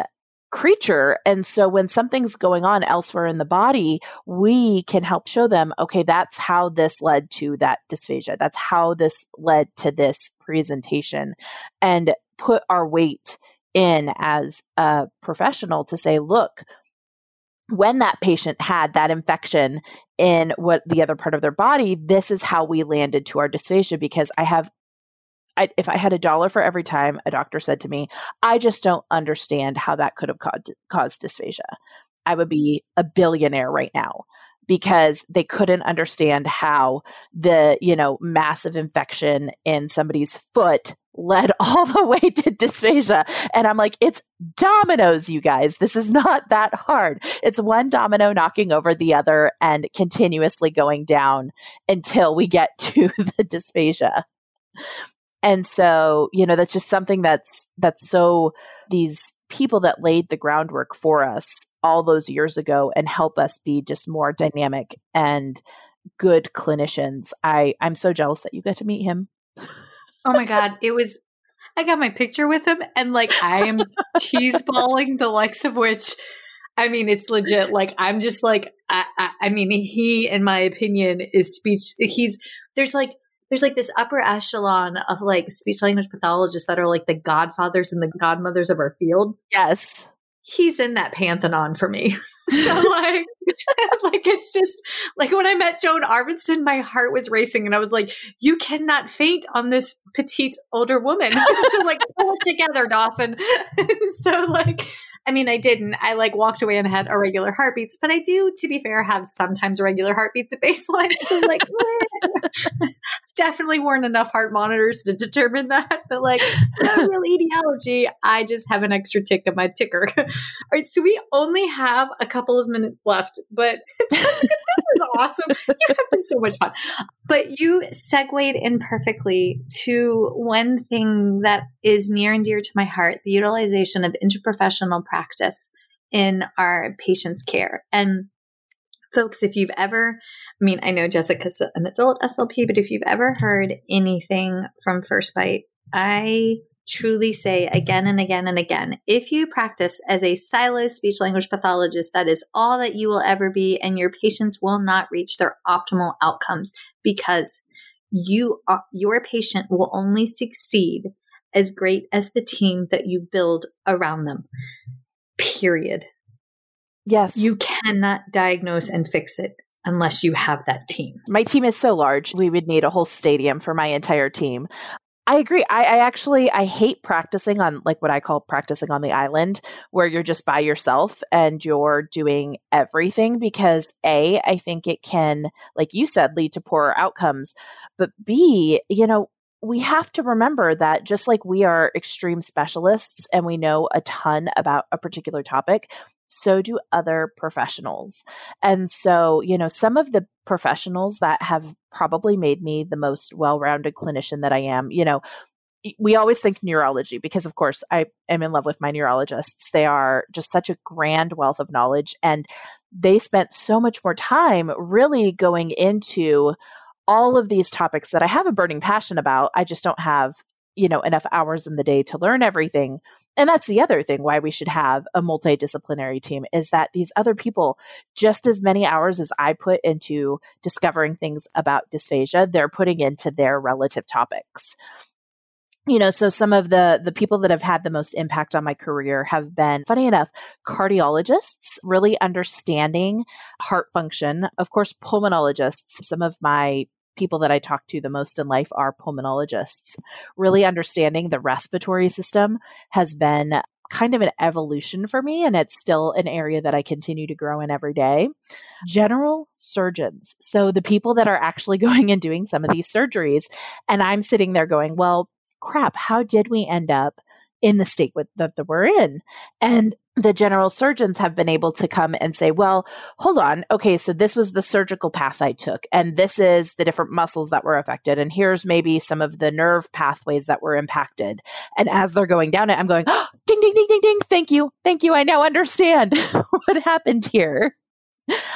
creature. And so when something's going on elsewhere in the body, we can help show them, okay, that's how this led to that dysphagia. That's how this led to this presentation and put our weight in as a professional to say, look, when that patient had that infection in what the other part of their body, this is how we landed to our dysphagia because I have I, if I had a dollar for every time a doctor said to me, I just don't understand how that could have caused, caused dysphagia, I would be a billionaire right now. because they couldn't understand how the, you know, massive infection in somebody's foot led all the way to dysphagia. And I'm like, it's dominoes, you guys. This is not that hard. It's one domino knocking over the other and continuously going down until we get to the dysphagia. And so, you know, that's just something that's that's so these people that laid the groundwork for us all those years ago and help us be just more dynamic and good clinicians. I I'm so jealous that you get to meet him. Oh my god, it was I got my picture with him and like I am cheese balling the likes of which I mean, it's legit. Like, I'm just like, I, I, I, mean, he, in my opinion, is speech. He's there's like there's like this upper echelon of like speech language pathologists that are like the godfathers and the godmothers of our field. Yes. He's in that pantheon for me. so like like it's just like when I met Joan Arvedson, my heart was racing and I was like, you cannot faint on this petite older woman. so like pull it together, Dawson. so like I mean, I didn't. I like walked away and had irregular heartbeats, but I do, to be fair, have sometimes irregular heartbeats at baseline. So like, definitely weren't enough heart monitors to determine that. But like, no real etiology. I just have an extra tick on my ticker. All right, so we only have a couple of minutes left, but Jessica, is awesome. You have been so much fun. But you segued in perfectly to one thing that is near and dear to my heart: the utilization of interprofessional practice in our patient's care. And folks, if you've ever, I mean, I know Jessica's an adult SLP, but if you've ever heard anything from First Bite, I truly say again and again and again if you practice as a silo speech language pathologist, that is all that you will ever be, and your patients will not reach their optimal outcomes because you are, your patient will only succeed as great as the team that you build around them period. Yes. You cannot diagnose and fix it unless you have that team. My team is so large, we would need a whole stadium for my entire team. I agree. I, I, actually I hate practicing on like what I call practicing on the island, where you're just by yourself and you're doing everything because A, I think it can, like you said, lead to poorer outcomes. But B, you know, we have to remember that just like we are extreme specialists and we know a ton about a particular topic, so do other professionals. And so, you know, some of the professionals that have probably made me the most well rounded clinician that I am, you know, we always think neurology because, of course, I am in love with my neurologists. They are just such a grand wealth of knowledge. And they spent so much more time really going into all of these topics that I have a burning passion about. I just don't have, you know, enough hours in the day to learn everything. And that's the other thing why we should have a multidisciplinary team is that these other people, just as many hours as I put into discovering things about dysphagia, they're putting into their relative topics you know so some of the the people that have had the most impact on my career have been funny enough cardiologists really understanding heart function of course pulmonologists some of my people that I talk to the most in life are pulmonologists. Really understanding the respiratory system has been kind of an evolution for me, and it's still an area that I continue to grow in every day. General surgeons. So, the people that are actually going and doing some of these surgeries, and I'm sitting there going, well, crap, how did we end up in the state that we're in? And the general surgeons have been able to come and say, well, hold on. Okay, so this was the surgical path I took, and this is the different muscles that were affected, and here's maybe some of the nerve pathways that were impacted. And as they're going down it, I'm going, oh, ding, ding, ding, ding, ding. Thank you. Thank you. I now understand what happened here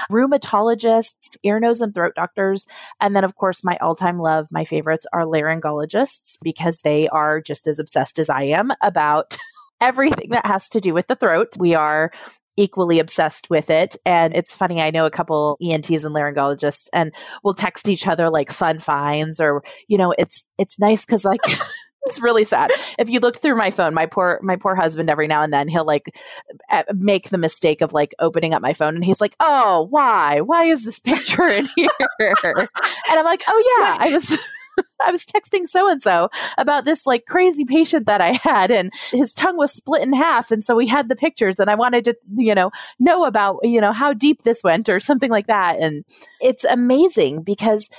rheumatologists, ear, nose, and throat doctors. And then, of course, my all time love, my favorites are laryngologists because they are just as obsessed as I am about everything that has to do with the throat. We are equally obsessed with it. And it's funny, I know a couple ENTs and laryngologists and we'll text each other like fun finds or, you know, it's it's nice because like it's really sad. If you look through my phone, my poor my poor husband every now and then he'll like make the mistake of like opening up my phone and he's like, "Oh, why? Why is this picture in here?" and I'm like, "Oh yeah, I was I was texting so and so about this like crazy patient that I had, and his tongue was split in half. And so we had the pictures, and I wanted to, you know, know about, you know, how deep this went or something like that. And it's amazing because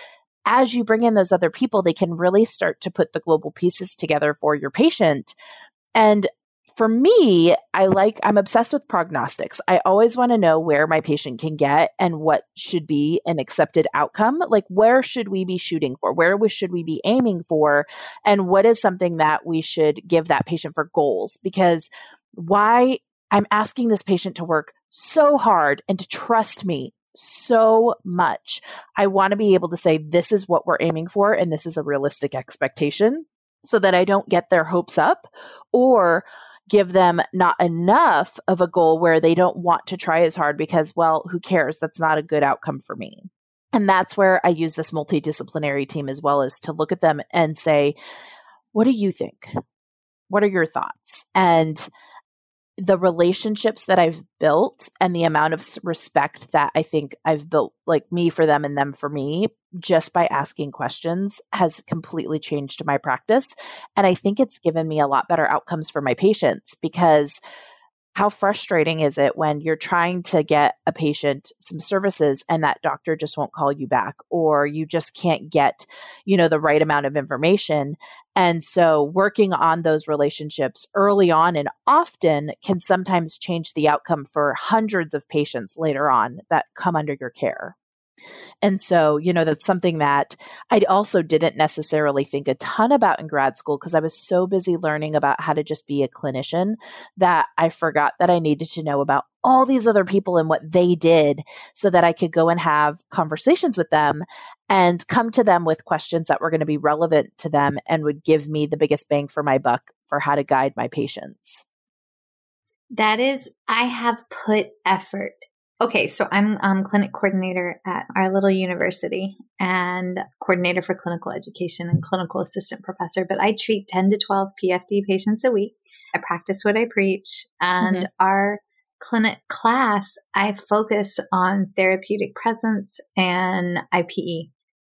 as you bring in those other people, they can really start to put the global pieces together for your patient. And for me, I like, I'm obsessed with prognostics. I always want to know where my patient can get and what should be an accepted outcome. Like, where should we be shooting for? Where we, should we be aiming for? And what is something that we should give that patient for goals? Because why I'm asking this patient to work so hard and to trust me so much. I want to be able to say, this is what we're aiming for, and this is a realistic expectation so that I don't get their hopes up or give them not enough of a goal where they don't want to try as hard because, well, who cares? That's not a good outcome for me. And that's where I use this multidisciplinary team as well as to look at them and say, what do you think? What are your thoughts? And the relationships that I've built and the amount of respect that I think I've built, like me for them and them for me, just by asking questions has completely changed my practice. And I think it's given me a lot better outcomes for my patients because how frustrating is it when you're trying to get a patient some services and that doctor just won't call you back or you just can't get you know the right amount of information? And so working on those relationships early on and often can sometimes change the outcome for hundreds of patients later on that come under your care and so, you know, that's something that I also didn't necessarily think a ton about in grad school because I was so busy learning about how to just be a clinician that I forgot that I needed to know about all these other people and what they did so that I could go and have conversations with them and come to them with questions that were going to be relevant to them and would give me the biggest bang for my buck for how to guide my patients. That is, I have put effort Okay, so I'm um, clinic coordinator at our little university and coordinator for clinical education and clinical assistant professor. But I treat 10 to 12 PFD patients a week. I practice what I preach. And mm-hmm. our clinic class, I focus on therapeutic presence and IPE.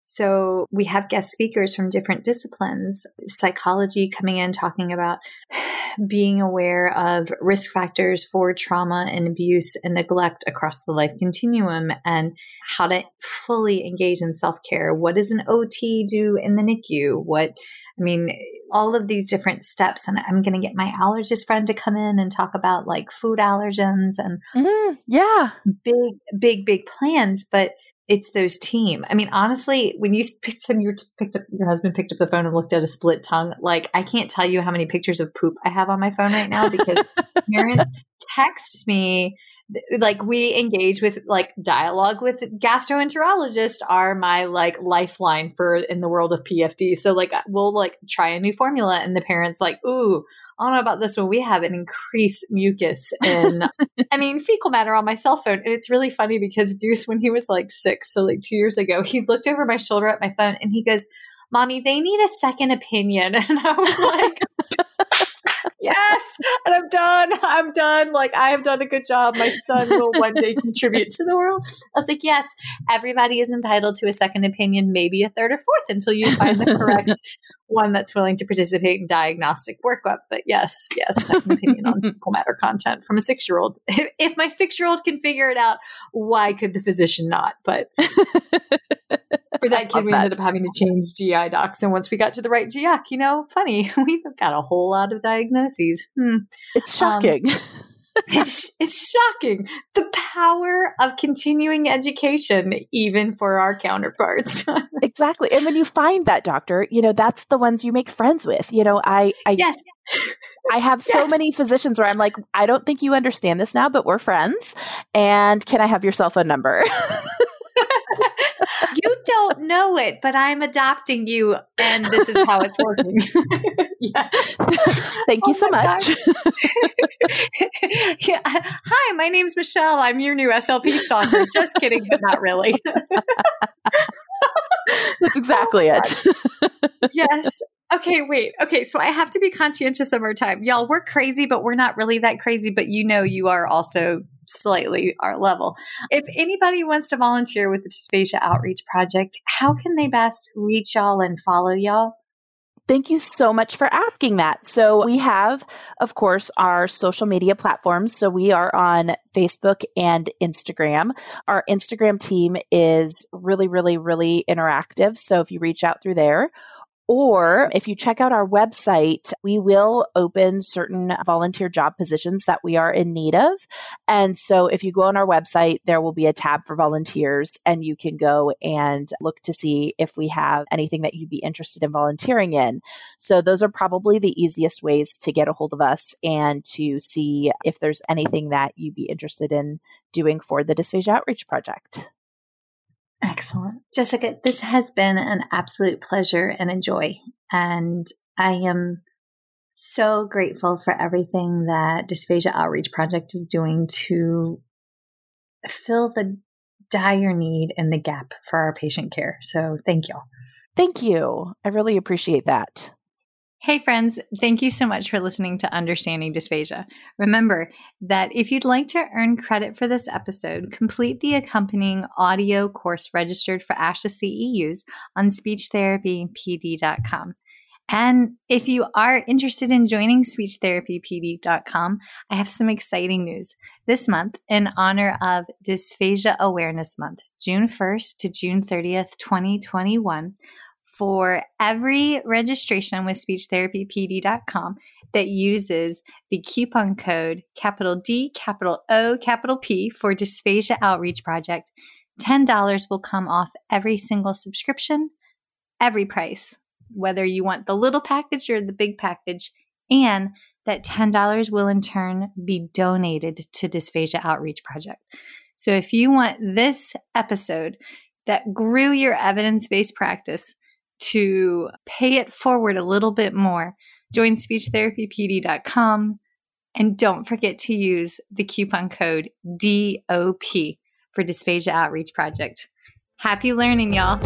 So we have guest speakers from different disciplines, psychology coming in talking about being aware of risk factors for trauma and abuse and neglect across the life continuum and how to fully engage in self-care. What does an OT do in the NICU? What I mean, all of these different steps. And I'm going to get my allergist friend to come in and talk about like food allergens and mm, yeah, big, big, big plans. But it's those team. I mean, honestly, when you said you picked up your husband picked up the phone and looked at a split tongue, like I can't tell you how many pictures of poop I have on my phone right now because parents text me like we engage with like dialogue with gastroenterologists are my like lifeline for in the world of PFD. So like we'll like try a new formula and the parents like, ooh, I don't know about this one. We have an increased mucus and I mean fecal matter on my cell phone. And it's really funny because Goose, when he was like six, so like two years ago, he looked over my shoulder at my phone and he goes, Mommy, they need a second opinion. And I was like, Yes. And I'm done. I'm done. Like I have done a good job. My son will one day contribute to the world. I was like, Yes, everybody is entitled to a second opinion, maybe a third or fourth until you find the correct one that's willing to participate in diagnostic workup. But yes, yes, second opinion on fecal matter content from a six year old. If my six year old can figure it out, why could the physician not? But for that kid, we that. ended up having to change GI docs. And once we got to the right GI, you know, funny, we've got a whole lot of diagnoses. Hmm. It's um, shocking. Um, it's it's shocking the power of continuing education even for our counterparts exactly and when you find that doctor you know that's the ones you make friends with you know i i yes I have so many physicians where I'm like, I don't think you understand this now, but we're friends. And can I have your cell phone number? don't know it, but I'm adopting you, and this is how it's working. Thank oh you so much. yeah. Hi, my name's Michelle. I'm your new SLP stalker. Just kidding, but not really. That's exactly oh it. yes. Okay, wait. Okay, so I have to be conscientious of our time. Y'all, we're crazy, but we're not really that crazy. But you know, you are also slightly our level. If anybody wants to volunteer with the Dysphagia Outreach Project, how can they best reach y'all and follow y'all? Thank you so much for asking that. So, we have, of course, our social media platforms. So, we are on Facebook and Instagram. Our Instagram team is really, really, really interactive. So, if you reach out through there, or if you check out our website, we will open certain volunteer job positions that we are in need of. And so if you go on our website, there will be a tab for volunteers and you can go and look to see if we have anything that you'd be interested in volunteering in. So those are probably the easiest ways to get a hold of us and to see if there's anything that you'd be interested in doing for the Dysphagia Outreach Project. Excellent. Jessica, this has been an absolute pleasure and a joy. And I am so grateful for everything that Dysphagia Outreach Project is doing to fill the dire need and the gap for our patient care. So thank you. Thank you. I really appreciate that. Hey, friends, thank you so much for listening to Understanding Dysphagia. Remember that if you'd like to earn credit for this episode, complete the accompanying audio course registered for ASHA CEUs on speechtherapypd.com. And if you are interested in joining speechtherapypd.com, I have some exciting news. This month, in honor of Dysphagia Awareness Month, June 1st to June 30th, 2021, for every registration with speechtherapypd.com that uses the coupon code capital D, capital O, capital P for Dysphagia Outreach Project, $10 will come off every single subscription, every price, whether you want the little package or the big package, and that $10 will in turn be donated to Dysphagia Outreach Project. So if you want this episode that grew your evidence based practice to pay it forward a little bit more, join speechtherapypd.com and don't forget to use the coupon code DOP for Dysphagia Outreach Project. Happy learning, y'all.